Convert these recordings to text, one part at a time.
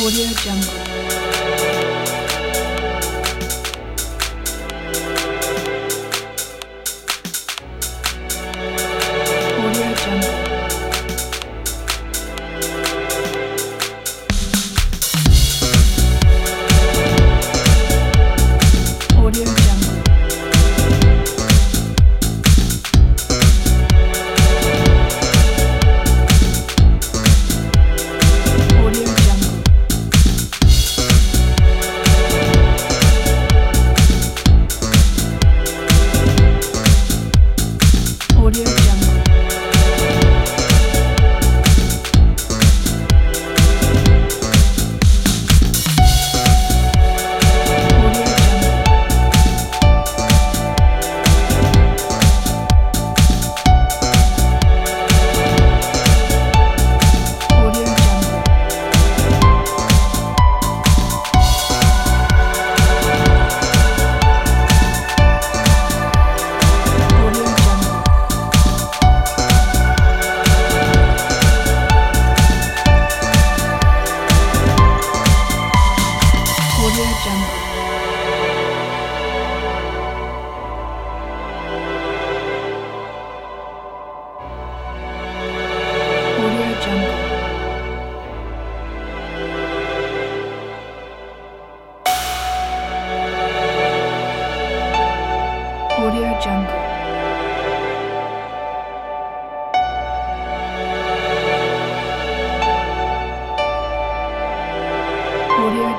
Audio Jungle.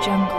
Jungle.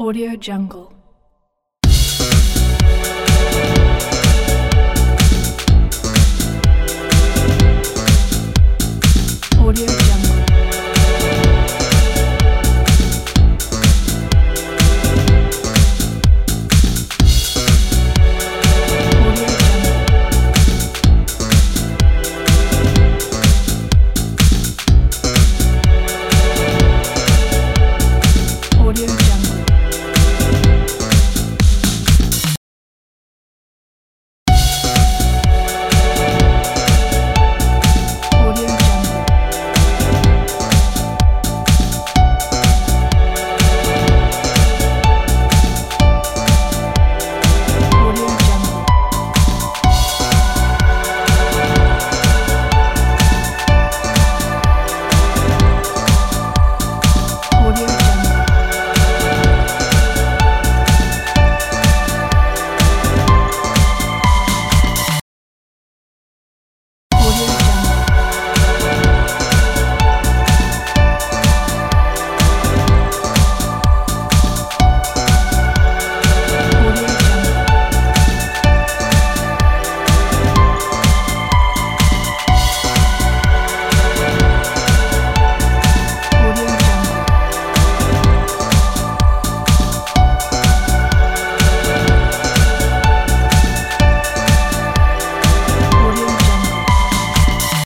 Audio Jungle.